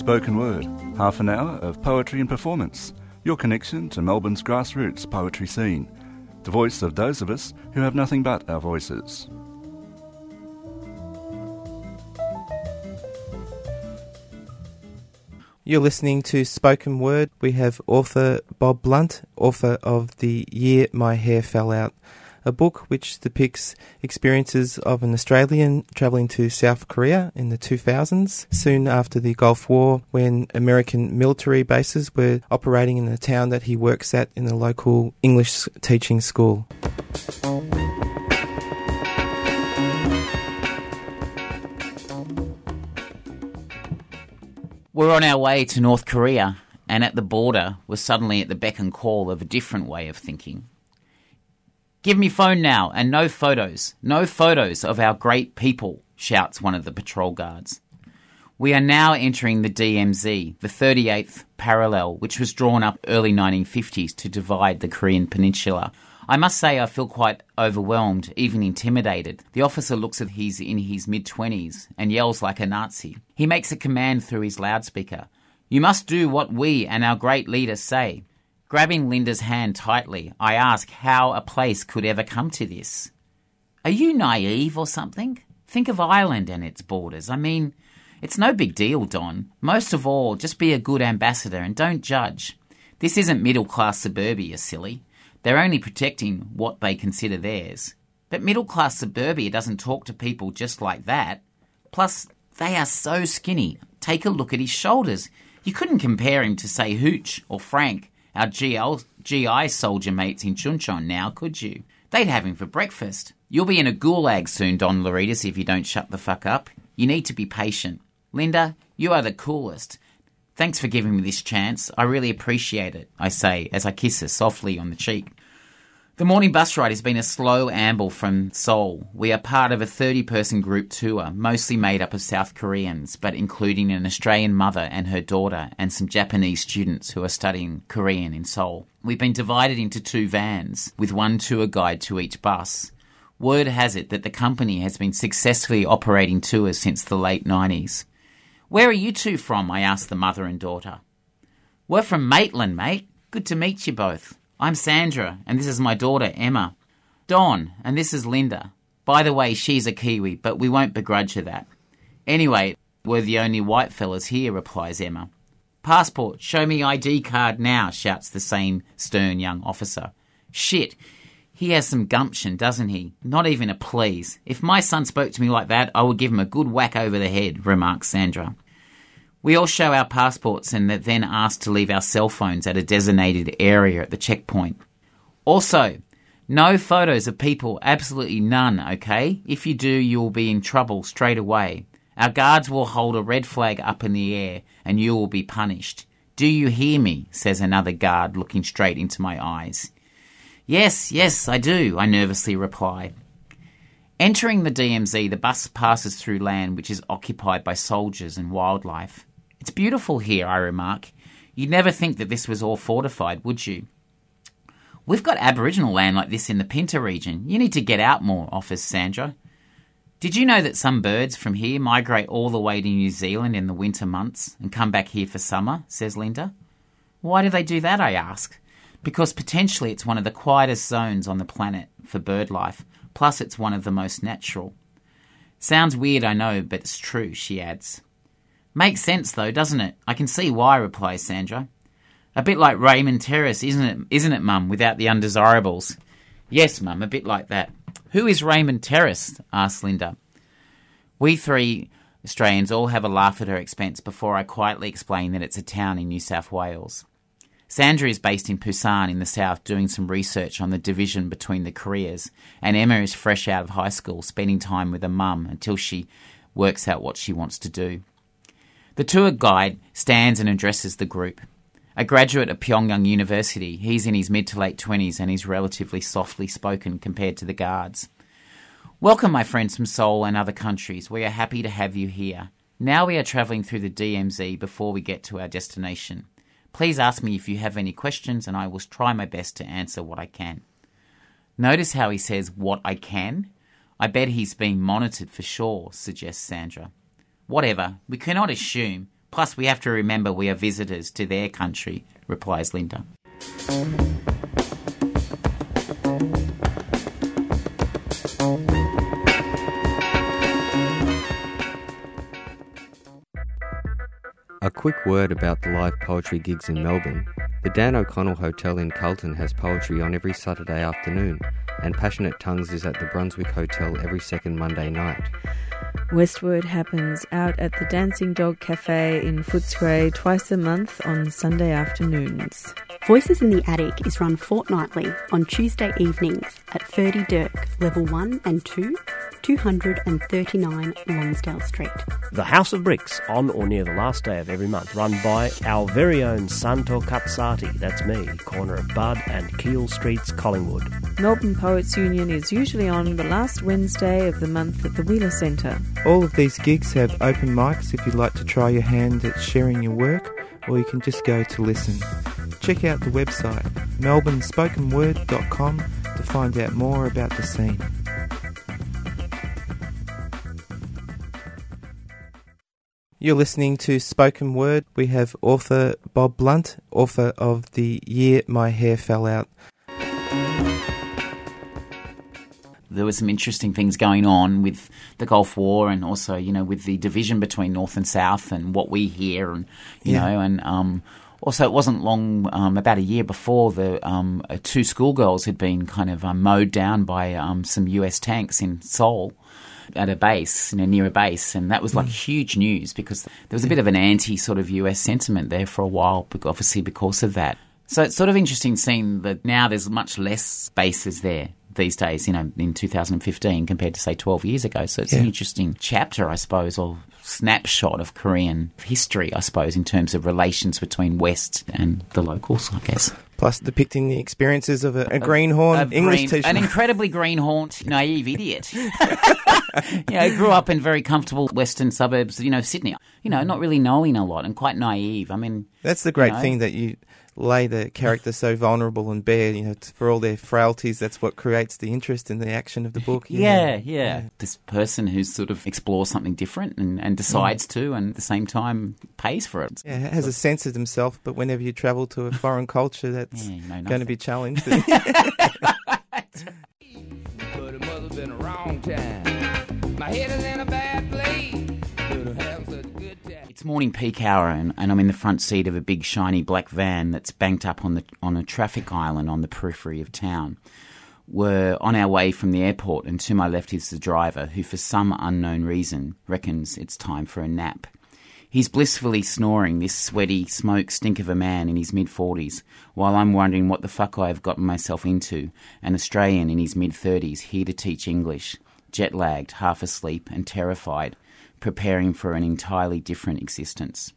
Spoken Word, half an hour of poetry and performance. Your connection to Melbourne's grassroots poetry scene. The voice of those of us who have nothing but our voices. You're listening to Spoken Word. We have author Bob Blunt, author of The Year My Hair Fell Out, a book which depicts experiences of an Australian travelling to South Korea in the 2000s, soon after the Gulf War, when American military bases were operating in the town that he works at in the local English teaching school. We're on our way to North Korea, and at the border, we're suddenly at the beck and call of a different way of thinking. Give me phone now, and no photos, no photos of our great people, shouts one of the patrol guards. We are now entering the DMZ, the 38th parallel, which was drawn up early 1950s to divide the Korean peninsula. I must say I feel quite overwhelmed, even intimidated. The officer looks at he's in his mid 20s and yells like a Nazi. He makes a command through his loudspeaker. You must do what we and our great leaders say. Grabbing Linda's hand tightly, I ask how a place could ever come to this. Are you naive or something? Think of Ireland and its borders. I mean, it's no big deal, Don. Most of all, just be a good ambassador and don't judge. This isn't middle class suburbia, silly. They're only protecting what they consider theirs. But middle class suburbia doesn't talk to people just like that. Plus, they are so skinny. Take a look at his shoulders. You couldn't compare him to, say, Hooch or Frank, our GL, GI soldier mates in Chuncheon now, could you? They'd have him for breakfast. You'll be in a gulag soon, Don Laridis, if you don't shut the fuck up. You need to be patient. Linda, you are the coolest. Thanks for giving me this chance. I really appreciate it, I say as I kiss her softly on the cheek. The morning bus ride has been a slow amble from Seoul. We are part of a 30 person group tour, mostly made up of South Koreans, but including an Australian mother and her daughter and some Japanese students who are studying Korean in Seoul. We've been divided into two vans, with one tour guide to each bus. Word has it that the company has been successfully operating tours since the late 90s. Where are you two from? I asked the mother and daughter. We're from Maitland, mate. Good to meet you both. I'm Sandra, and this is my daughter, Emma. Don, and this is Linda. By the way, she's a Kiwi, but we won't begrudge her that. Anyway, we're the only white fellas here, replies Emma. Passport, show me ID card now, shouts the same stern young officer. Shit, he has some gumption, doesn't he? Not even a please. If my son spoke to me like that, I would give him a good whack over the head, remarks Sandra. We all show our passports and are then asked to leave our cell phones at a designated area at the checkpoint. Also, no photos of people, absolutely none, okay? If you do, you will be in trouble straight away. Our guards will hold a red flag up in the air and you will be punished. Do you hear me? says another guard looking straight into my eyes. Yes, yes, I do, I nervously reply. Entering the DMZ, the bus passes through land which is occupied by soldiers and wildlife. It's beautiful here, I remark. You'd never think that this was all fortified, would you? We've got Aboriginal land like this in the Pinta region. You need to get out more, offers Sandra. Did you know that some birds from here migrate all the way to New Zealand in the winter months and come back here for summer? says Linda. Why do they do that? I ask. Because potentially it's one of the quietest zones on the planet for bird life, plus it's one of the most natural. Sounds weird, I know, but it's true, she adds. Makes sense though, doesn't it? I can see why, replies Sandra. A bit like Raymond Terrace, isn't it, isn't it, Mum, without the undesirables? Yes, Mum, a bit like that. Who is Raymond Terrace? asks Linda. We three Australians all have a laugh at her expense before I quietly explain that it's a town in New South Wales. Sandra is based in Busan in the south doing some research on the division between the Koreas, and Emma is fresh out of high school spending time with her mum until she works out what she wants to do. The tour guide stands and addresses the group. A graduate of Pyongyang University, he's in his mid to late 20s and he's relatively softly spoken compared to the guards. Welcome, my friends from Seoul and other countries. We are happy to have you here. Now we are travelling through the DMZ before we get to our destination. Please ask me if you have any questions and I will try my best to answer what I can. Notice how he says what I can? I bet he's being monitored for sure, suggests Sandra. Whatever, we cannot assume. Plus, we have to remember we are visitors to their country, replies Linda. A quick word about the live poetry gigs in Melbourne. The Dan O'Connell Hotel in Carlton has poetry on every Saturday afternoon, and Passionate Tongues is at the Brunswick Hotel every second Monday night. Westward happens out at the Dancing Dog Cafe in Footscray twice a month on Sunday afternoons. Voices in the Attic is run fortnightly on Tuesday evenings at Ferdydurke, Level 1 and 2, 239 Lonsdale Street. The House of Bricks on or near the last day of every month, run by our very own Santo Cazzati, that's me, corner of Budd and Keele Streets, Collingwood. Melbourne Poets Union is usually on the last Wednesday of the month at the Wheeler Centre. All of these gigs have open mics if you'd like to try your hand at sharing your work, or you can just go to listen. Check out the website melbournespokenword.com to find out more about the scene. You're listening to Spoken Word. We have author Bob Blunt, author of The Year My Hair Fell Out. There were some interesting things going on with the Gulf War and also, you know, with the division between North and South and what we hear and, you Yeah. know, and um, also it wasn't long, um, about a year before, the um, uh, two schoolgirls had been kind of um, mowed down by um, some US tanks in Seoul at a base, you know, near a base, and that was like hmm. huge news because there was a bit of an anti sort of US sentiment there for a while, obviously because of that. So it's sort of interesting seeing that now there's much less bases there these days, you know, in 2015 compared to say 12 years ago. So it's an interesting chapter, I suppose, or snapshot of Korean history, I suppose, in terms of relations between West and the locals, I guess. Plus, depicting the experiences of a, a greenhorn A English green- teacher. An incredibly greenhorn, naive idiot. you know, grew up in very comfortable western suburbs, you know, Sydney. You know, not really knowing a lot and quite naive. I mean, That's the great know. thing that you lay the character so vulnerable and bare, you know, t- for all their frailties. That's what creates the interest in the action of the book. you know. yeah, yeah, This person who sort of explores something different and, and decides mm. to, and at the same time pays for it. Yeah, has a sense of himself, but whenever you travel to a foreign culture, that's Yeah, you know going to be challenged. But it must have been a wrong time. My head is in a bad place. It's morning peak hour, and, and I'm in the front seat of a big shiny black van that's banked up on the on a traffic island on the periphery of town. We're on our way from the airport, and to my left is the driver, who, for some unknown reason, reckons it's time for a nap. He's blissfully snoring, this sweaty, smoke stink of a man in his mid 40s, while I'm wondering what the fuck I have gotten myself into, an Australian in his mid 30s, here to teach English, jet lagged, half asleep, and terrified, preparing for an entirely different existence.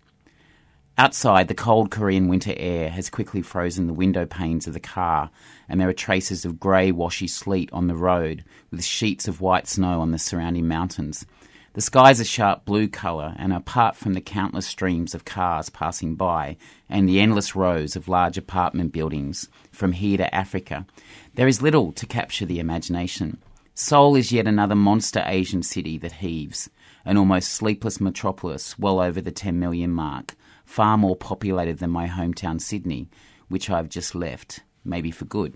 Outside, the cold Korean winter air has quickly frozen the window panes of the car, and there are traces of grey, washy sleet on the road, with sheets of white snow on the surrounding mountains. The skies a sharp blue colour, and apart from the countless streams of cars passing by and the endless rows of large apartment buildings from here to Africa, there is little to capture the imagination. Seoul is yet another monster Asian city that heaves, an almost sleepless metropolis well over the 10 million mark, far more populated than my hometown Sydney, which I've just left, maybe for good.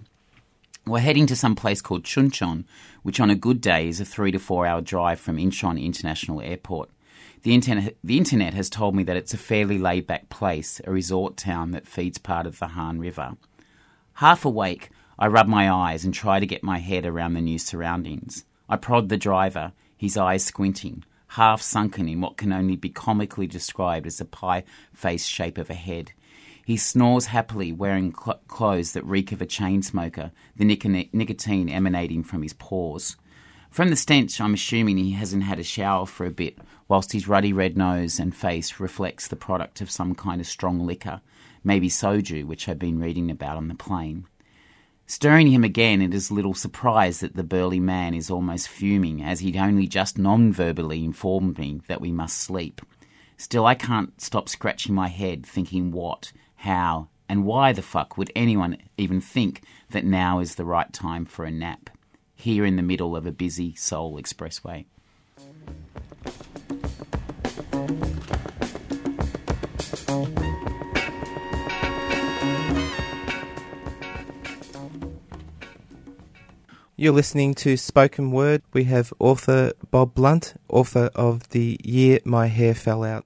We're heading to some place called Chuncheon, which on a good day is a three to four hour drive from Incheon International Airport. The internet, the internet has told me that it's a fairly laid back place, a resort town that feeds part of the Han River. Half awake, I rub my eyes and try to get my head around the new surroundings. I prod the driver, his eyes squinting, half sunken in what can only be comically described as a pie faced shape of a head. He snores happily, wearing cl- clothes that reek of a chain smoker, the nic- nicotine emanating from his pores. From the stench, I'm assuming he hasn't had a shower for a bit, whilst his ruddy red nose and face reflects the product of some kind of strong liquor, maybe soju, which I've been reading about on the plane. Stirring him again, it is little surprise that the burly man is almost fuming, as he'd only just non verbally informed me that we must sleep. Still, I can't stop scratching my head, thinking what, how, and why the fuck would anyone even think that now is the right time for a nap, here in the middle of a busy Seoul expressway. You're listening to Spoken Word. We have author Bob Blunt, author of The Year My Hair Fell Out.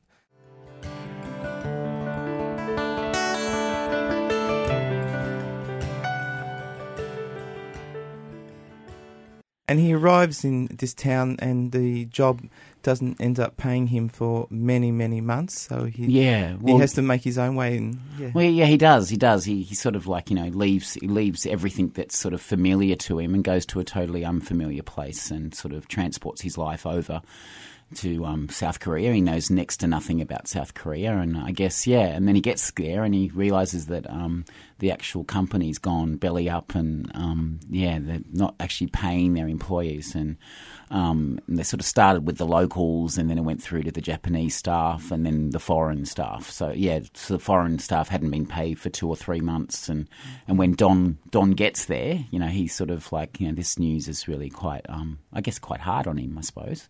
And he arrives in this town, and the job doesn't end up paying him for many, many months. So he Yeah, he has to make his own way. And yeah, Well, yeah, he does. He does. He, he sort of like you know leaves he leaves everything that's sort of familiar to him and goes to a totally unfamiliar place and sort of transports his life over to um, South Korea. He knows next to nothing about South Korea, and I guess yeah. And then he gets there and he realizes that um, the actual company's gone belly up, and um, yeah, they're not actually paying their employees and. Um, and they sort of started with the locals, and then it went through to the Japanese staff, and then the foreign staff. So yeah, so the foreign staff hadn't been paid for two or three months, and, and when Don Don gets there, you know, he's sort of like, you know, this news is really quite, um, I guess, quite hard on him, I suppose,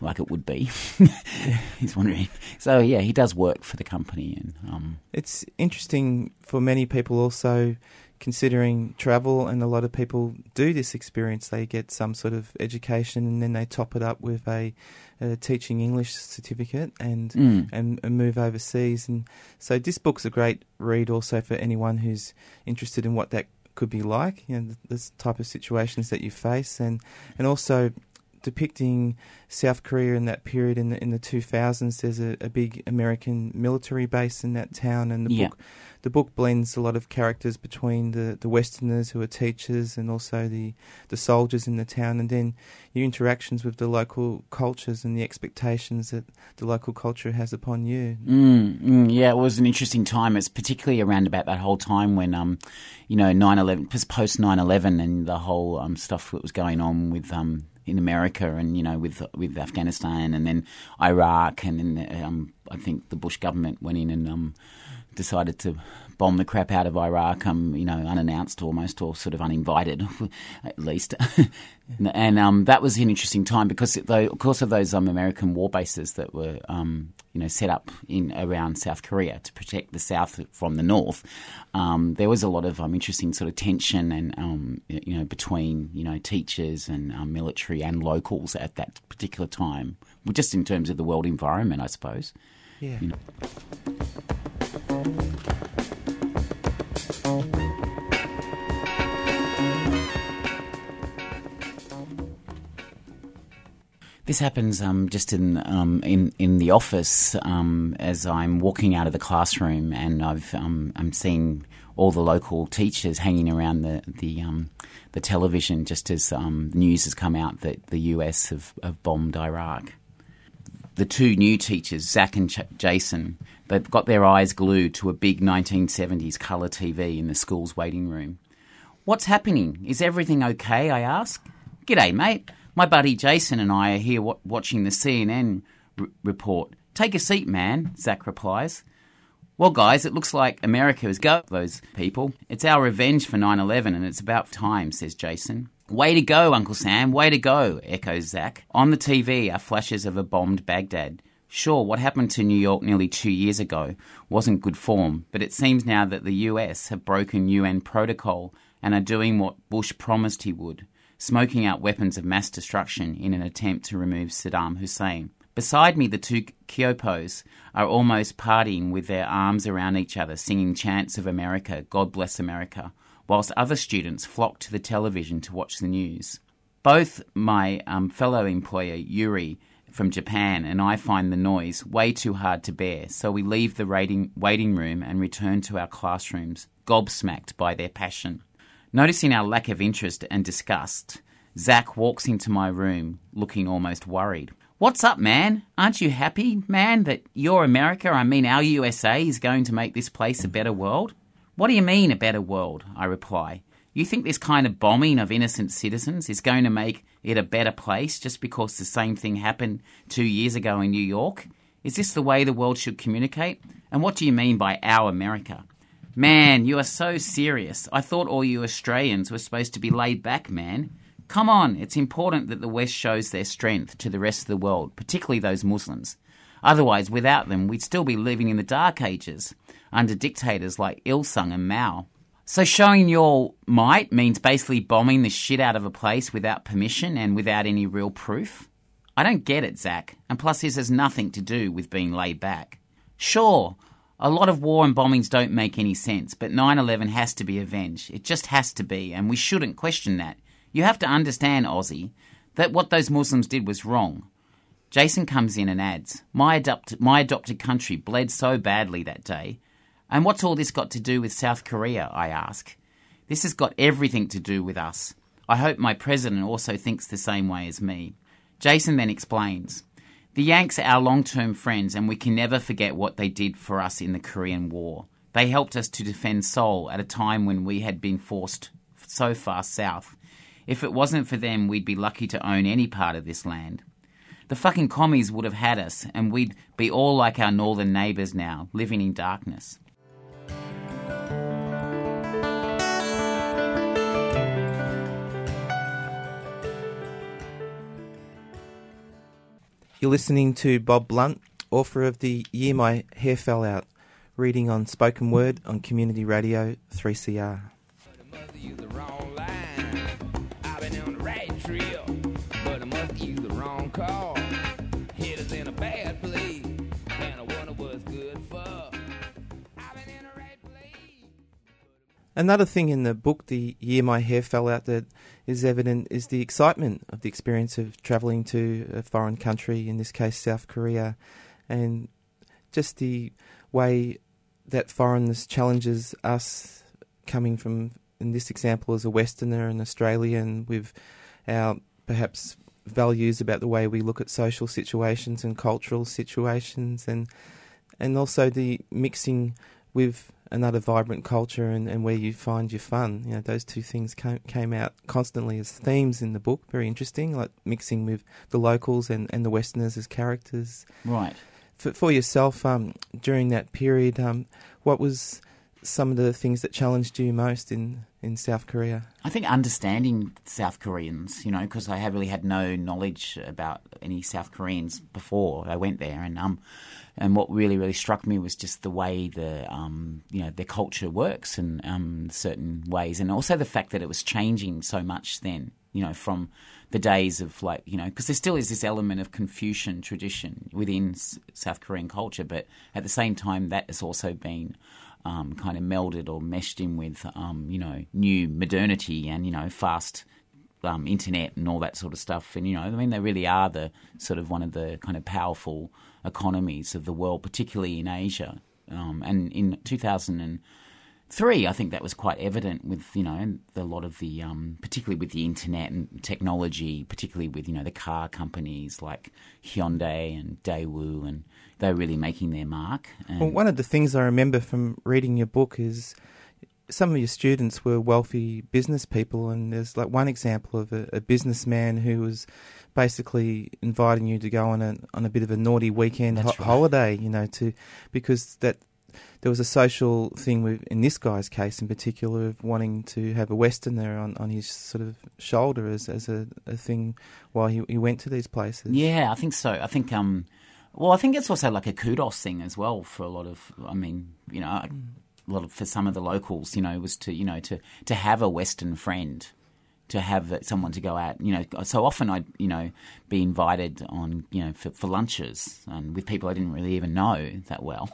like it would be. he's wondering. So yeah, he does work for the company, and um, it's interesting for many people also considering travel, and a lot of people do this experience. They get some sort of education, and then they top it up with a, a teaching English certificate, and, Mm. and and move overseas. And so this book's a great read also for anyone who's interested in what that could be like. You know, the, type of situations that you face, and and also depicting South Korea in that period in the in the two thousands. There's a, a big American military base in that town, and the Yeah. book the book blends a lot of characters between the, the Westerners who are teachers and also the the soldiers in the town, and then your interactions with the local cultures and the expectations that the local culture has upon you. Mm, mm, yeah, it was an interesting time. It's particularly around about that whole time when, um, you know, 9-11, post 9-11 and the whole um, stuff that was going on with um, in America and, you know, with with Afghanistan and then Iraq and then um, I think the Bush government went in and um, decided to bomb the crap out of Iraq, um, you know, unannounced almost or sort of uninvited, at least. and um, that was an interesting time because, though, of course, of those um, American war bases that were, um, you know, set up in around South Korea to protect the South from the North. Um, there was a lot of um, interesting sort of tension and um, you know between you know teachers and um, military and locals at that particular time, Well, just in terms of the world environment, I suppose. Yeah. You know. This happens um, just in um, in in the office um, as I'm walking out of the classroom, and I've um, I'm seeing all the local teachers hanging around the the um, the television just as um, news has come out that the US have, have bombed Iraq. The two new teachers, Zach and Ch- Jason, they've got their eyes glued to a big 1970s colour TV in the school's waiting room. What's happening? Is everything okay? I ask. G'day, mate. My buddy Jason and I are here wa- watching the CNN r- report. Take a seat, man, Zach replies. Well, guys, it looks like America has got those people. It's our revenge for 9 11, and it's about time, says Jason. Way to go, Uncle Sam, way to go, echoes Zach. On the TV are flashes of a bombed Baghdad. Sure, what happened to New York nearly two years ago wasn't good form, but it seems now that the US have broken UN protocol and are doing what Bush promised he would smoking out weapons of mass destruction in an attempt to remove Saddam Hussein. Beside me, the two Kyopos are almost partying with their arms around each other, singing chants of America, God bless America, whilst other students flock to the television to watch the news. Both my um, fellow employer, Yuri, from Japan, and I find the noise way too hard to bear, so we leave the waiting, room and return to our classrooms, gobsmacked by their passion. Noticing our lack of interest and disgust, Zach walks into my room looking almost worried. What's up, man? Aren't you happy, man, that your America, I mean our USA, is going to make this place a better world? What do you mean, a better world? I reply. You think this kind of bombing of innocent citizens is going to make it a better place just because the same thing happened two years ago in New York? Is this the way the world should communicate? And what do you mean by our America? Man, you are so serious. I thought all you Australians were supposed to be laid back, man. Come on, it's important that the West shows their strength to the rest of the world, particularly those Muslims. Otherwise, without them, we'd still be living in the Dark Ages, under dictators like Il Sung and Mao. So showing your might means basically bombing the shit out of a place without permission and without any real proof? I don't get it, Zach. And plus, this has nothing to do with being laid back. Sure, a lot of war and bombings don't make any sense, but 9 11 has to be avenged. It just has to be, and we shouldn't question that. You have to understand, Aussie, that what those Muslims did was wrong. Jason comes in and adds, my, adopt- my adopted country bled so badly that day. And what's all this got to do with South Korea, I ask? This has got everything to do with us. I hope my president also thinks the same way as me. Jason then explains The Yanks are our long term friends, and we can never forget what they did for us in the Korean War. They helped us to defend Seoul at a time when we had been forced so far south. If it wasn't for them, we'd be lucky to own any part of this land. The fucking commies would have had us, and we'd be all like our northern neighbours now, living in darkness. You're listening to Bob Blunt, author of The Year My Hair Fell Out, reading on spoken word on Community Radio 3CR. Another thing in the book, The Year My Hair Fell Out, that is evident is the excitement of the experience of travelling to a foreign country, in this case South Korea, and just the way that foreignness challenges us coming from, in this example, as a Westerner and Australian with our perhaps values about the way we look at social situations and cultural situations and and also the mixing with another vibrant culture and, and where you find your fun. You know, those two things came, came out constantly as themes in the book. Very interesting, like mixing with the locals and, and the Westerners as characters. Right. For, for yourself, um, during that period, um, what was some of the things that challenged you most in, in South Korea? I think understanding South Koreans, you know, because I really had no knowledge about any South Koreans before I went there, and um, and what really really struck me was just the way the um, you know, their culture works in um, certain ways, and also the fact that it was changing so much then, you know, from the days of like you know, because there still is this element of Confucian tradition within South Korean culture, but at the same time that has also been um, kind of melded or meshed in with, um, you know, new modernity and, you know, fast um, internet and all that sort of stuff. And, you know, I mean, they really are the sort of one of the kind of powerful economies of the world, particularly in Asia. Um, and in 2003, I think that was quite evident with, you know, a lot of the, um, particularly with the internet and technology, particularly with, you know, the car companies like Hyundai and Daewoo and they're really making their mark. And, Well, one of the things I remember from reading your book is some of your students were wealthy business people, and there's like one example of a, a businessman who was basically inviting you to go on a on a bit of a naughty weekend ho- right. holiday, you know, to because that there was a social thing with in this guy's case in particular of wanting to have a westerner on, on his sort of shoulder as as a, a thing while he, he went to these places. Yeah, I think so. I think, um, well, I think it's also like a kudos thing as well for a lot of. I mean, you know, a lot of for some of the locals, you know, was to you know to to have a Western friend, to have someone to go out. You know, so often I'd you know be invited on you know for, for lunches and with people I didn't really even know that well.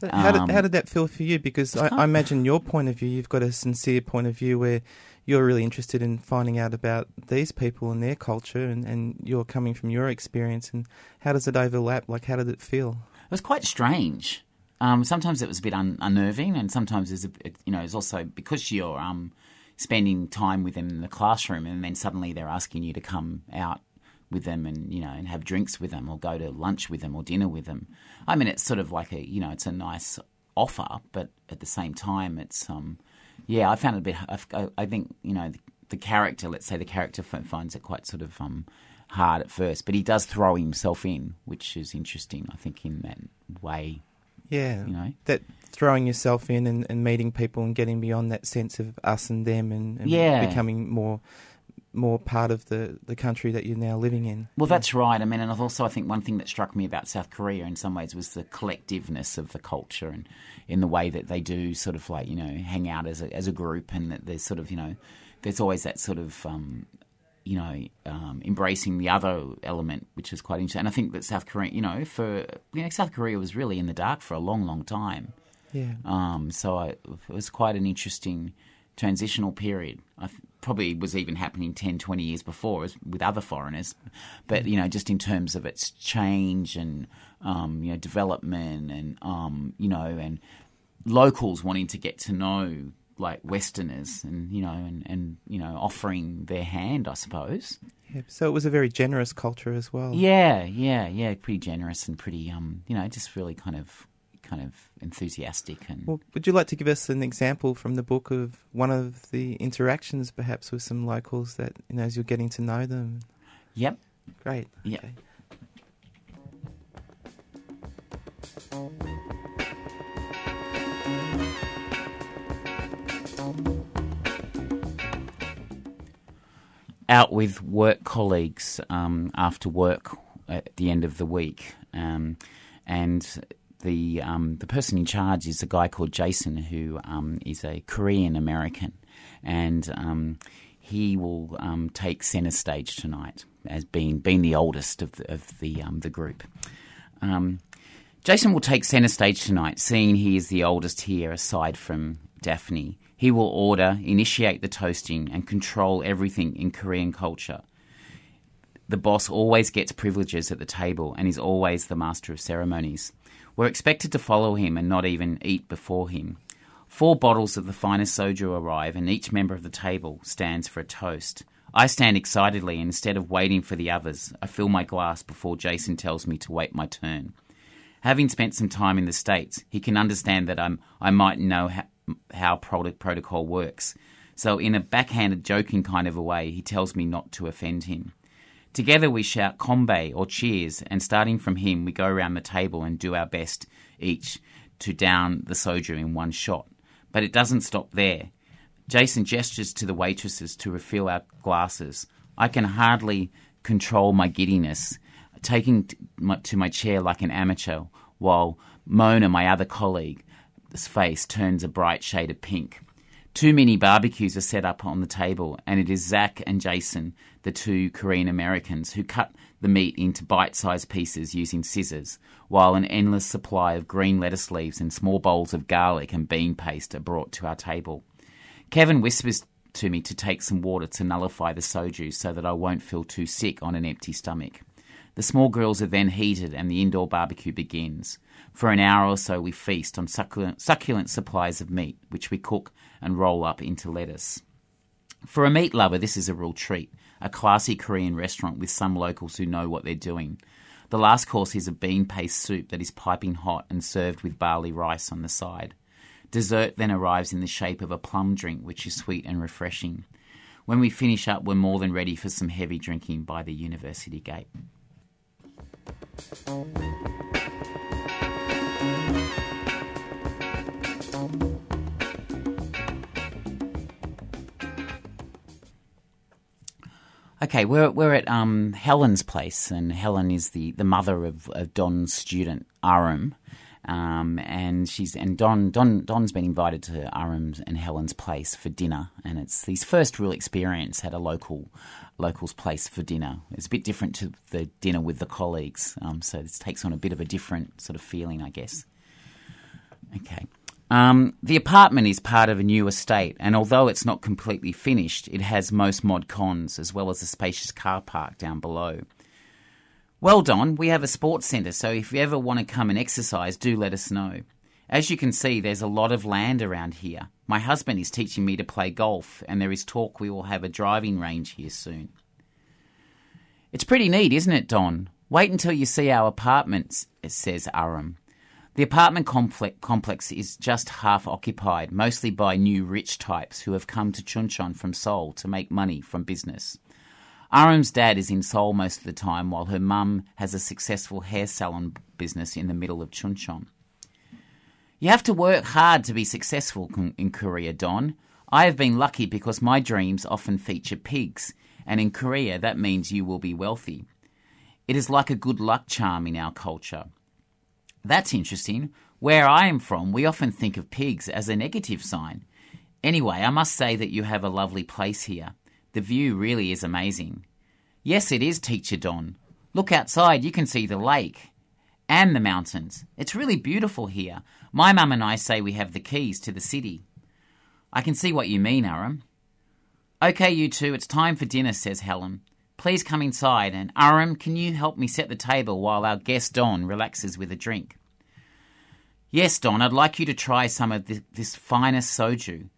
So how, Um, did, how did that feel for you? Because I, I imagine your point of view, you've got a sincere point of view where you're really interested in finding out about these people and their culture, and, and you're coming from your experience. And how does it overlap? Like, how did it feel? It was quite strange. Um, sometimes it was a bit un- unnerving, and sometimes it's a, it, you know it's also because you're um, spending time with them in the classroom, and then suddenly they're asking you to come out with them and you know and have drinks with them, or go to lunch with them, or dinner with them. I mean, it's sort of like a you know it's a nice offer, but at the same time, it's um, yeah, I found it a bit. I, I think you know the, the character. Let's say the character finds it quite sort of um, hard at first, but he does throw himself in, which is interesting. I think in that way. Yeah, You know? that throwing yourself in and, and meeting people and getting beyond that sense of us and them, and, and Yeah. becoming more more part of the, the country that you're now living in. Well, that's right. I mean, and also I think one thing that struck me about South Korea in some ways was the collectiveness of the culture and in the way that they do sort of like, you know, hang out as a, as a group and that there's sort of, you know, there's always that sort of, um, you know, um, embracing the other element, which is quite interesting. And I think that South Korea, you know, for, you know, South Korea was really in the dark for a long, long time. Yeah. Um, so I, it was quite an interesting transitional period. I th- probably was even happening 10, 20 years before with other foreigners. But, you know, just in terms of its change and, um, you know, development and, um, you know, and locals wanting to get to know like Westerners and, you know, and, and, you know, offering their hand, I suppose. yeah. So it was a very generous culture as well. Yeah, yeah, yeah, pretty generous and pretty, um, you know, just really kind of, kind of enthusiastic and Well, would you like to give us an example from the book of one of the interactions, perhaps with some locals that you know as you're getting to know them? yep. Great. Yeah. Okay. out with work colleagues um, after work at the end of the week, um, and the um, the person in charge is a guy called Jason, who um, is a Korean American, and um, he will um, take centre stage tonight as being being the oldest of the, of the um, the group. Um, Jason will take centre stage tonight, seeing he is the oldest here aside from Daphne. He will order, initiate the toasting, and control everything in Korean culture. The boss always gets privileges at the table and is always the master of ceremonies. We're expected to follow him and not even eat before him. Four bottles of the finest soju arrive, and each member of the table stands for a toast. I stand excitedly, and instead of waiting for the others, I fill my glass before Jason tells me to wait my turn. Having spent some time in the States, he can understand that I'm, I might know how, how prot- protocol works. So, in a backhanded, joking kind of a way, he tells me not to offend him. Together we shout kombe or cheers, and starting from him, we go around the table and do our best each to down the soju in one shot. But it doesn't stop there. Jason gestures to the waitresses to refill our glasses. I can hardly control my giddiness, taking to my chair like an amateur, while Mona, my other colleague, face turns a bright shade of pink. Two many barbecues are set up on the table, and it is Zach and Jason, the two Korean Americans, who cut the meat into bite sized pieces using scissors, while an endless supply of green lettuce leaves and small bowls of garlic and bean paste are brought to our table. Kevin whispers to me to take some water to nullify the soju so that I won't feel too sick on an empty stomach. The small grills are then heated and the indoor barbecue begins. For an hour or so, we feast on succulent, succulent supplies of meat, which we cook and roll up into lettuce. For a meat lover, this is a real treat. A classy Korean restaurant with some locals who know what they're doing. The last course is a bean paste soup that is piping hot and served with barley rice on the side. Dessert then arrives in the shape of a plum drink, which is sweet and refreshing. When we finish up, we're more than ready for some heavy drinking by the university gate. Okay, we're we're at um, Helen's place, and Helen is the, the mother of, of Don's student Arum, um, and she's and Don Don Don's been invited to Arum's and Helen's place for dinner, and it's his first real experience at a local local's place for dinner. It's a bit different to the dinner with the colleagues, um, so this takes on a bit of a different sort of feeling, I guess. Okay. Um, the apartment is part of a new estate, and although it's not completely finished, it has most mod cons as well as a spacious car park down below. Well, Don, we have a sports centre, so if you ever want to come and exercise, do let us know. As you can see, there's a lot of land around here. My husband is teaching me to play golf, and there is talk we will have a driving range here soon. It's pretty neat, isn't it, Don? Wait until you see our apartments, says Aram. The apartment complex, complex is just half occupied, mostly by new rich types who have come to Chuncheon from Seoul to make money from business. Aram's dad is in Seoul most of the time, while her mum has a successful hair salon business in the middle of Chuncheon. You have to work hard to be successful in Korea, Don. I have been lucky because my dreams often feature pigs, and in Korea that means you will be wealthy. It is like a good luck charm in our culture. That's interesting. Where I am from, we often think of pigs as a negative sign. Anyway, I must say that you have a lovely place here. The view really is amazing. Yes, it is, Teacher Don. Look outside, you can see the lake and the mountains. It's really beautiful here. My mum and I say we have the keys to the city. I can see what you mean, Aram. Okay, you two, it's time for dinner, says Helen. Please come inside, and Aram, can you help me set the table while our guest Don relaxes with a drink? Yes, Don, I'd like you to try some of this, this finest soju.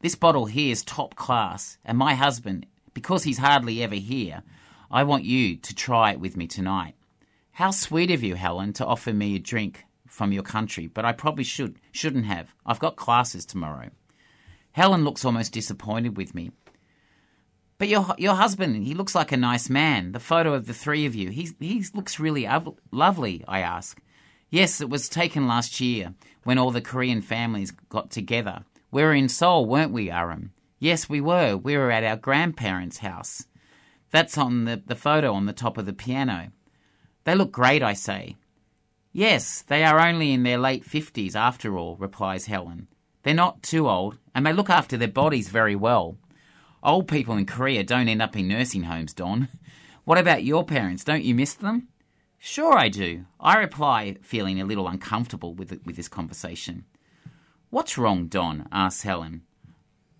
This bottle here is top class, and my husband, because he's hardly ever here, I want you to try it with me tonight. How sweet of you, Helen, to offer me a drink from your country, but I probably should shouldn't have. I've got classes tomorrow. Helen looks almost disappointed with me. But your your husband, he looks like a nice man. The photo of the three of you, he he looks really ov- lovely. I ask. Yes, it was taken last year when all the Korean families got together. We were in Seoul, weren't we, Aram? Yes, we were. We were at our grandparents' house. That's on the, the photo on the top of the piano. They look great, I say. Yes, they are only in their late fifties after all, replies Helen. They're not too old, and they look after their bodies very well. Old people in Korea don't end up in nursing homes, Don. What about your parents? Don't you miss them? Sure, I do. I reply, feeling a little uncomfortable with, with this conversation. What's wrong, Don? asks Helen.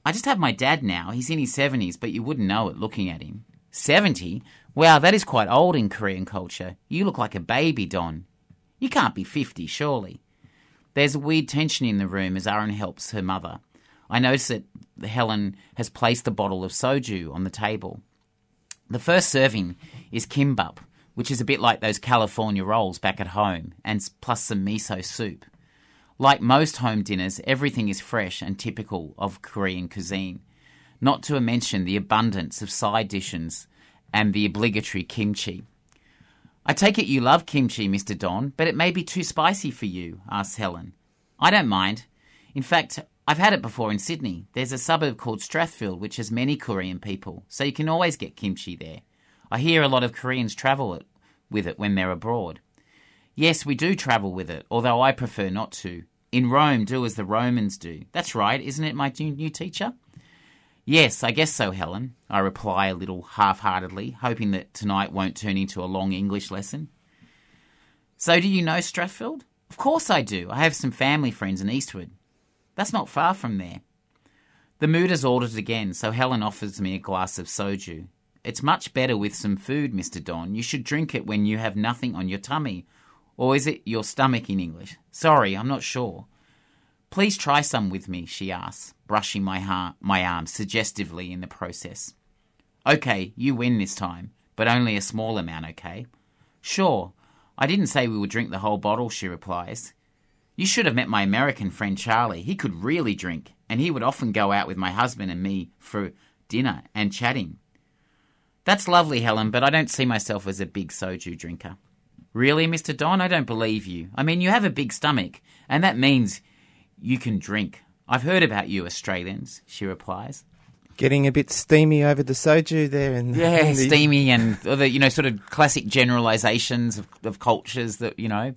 I just have my dad now. He's in his 70s, but you wouldn't know it looking at him. 70? Wow, that is quite old in Korean culture. You look like a baby, Don. You can't be 50, surely. There's a weird tension in the room as Aram helps her mother. I notice that Helen has placed the bottle of soju on the table. The first serving is kimbap, which is a bit like those California rolls back at home, and plus some miso soup. Like most home dinners, everything is fresh and typical of Korean cuisine, not to mention the abundance of side dishes and the obligatory kimchi. I take it you love kimchi, Mr. Don, but it may be too spicy for you, asks Helen. I don't mind. In fact, I've had it before in Sydney. There's a suburb called Strathfield which has many Korean people, so you can always get kimchi there. I hear a lot of Koreans travel it, with it when they're abroad. Yes, we do travel with it, although I prefer not to. In Rome, do as the Romans do. That's right, isn't it, my new teacher? Yes, I guess so, Helen, I reply a little half heartedly, hoping that tonight won't turn into a long English lesson. So, do you know Strathfield? Of course I do. I have some family friends in Eastwood. That's not far from there. The mood is altered again, so Helen offers me a glass of soju. It's much better with some food, Mr. Don. You should drink it when you have nothing on your tummy. Or is it your stomach in English? Sorry, I'm not sure. Please try some with me, she asks, brushing my, ha- my arm suggestively in the process. Okay, you win this time, but only a small amount, okay? Sure. I didn't say we would drink the whole bottle, she replies. You should have met my American friend Charlie. He could really drink, and he would often go out with my husband and me for dinner and chatting. That's lovely, Helen, but I don't see myself as a big soju drinker. Really, Mr. Don? I don't believe you. I mean, you have a big stomach, and that means you can drink. I've heard about you Australians, she replies. Getting a bit steamy over the soju there, and Yeah, steamy and other, you know, sort of classic generalizations of, of cultures that, you know.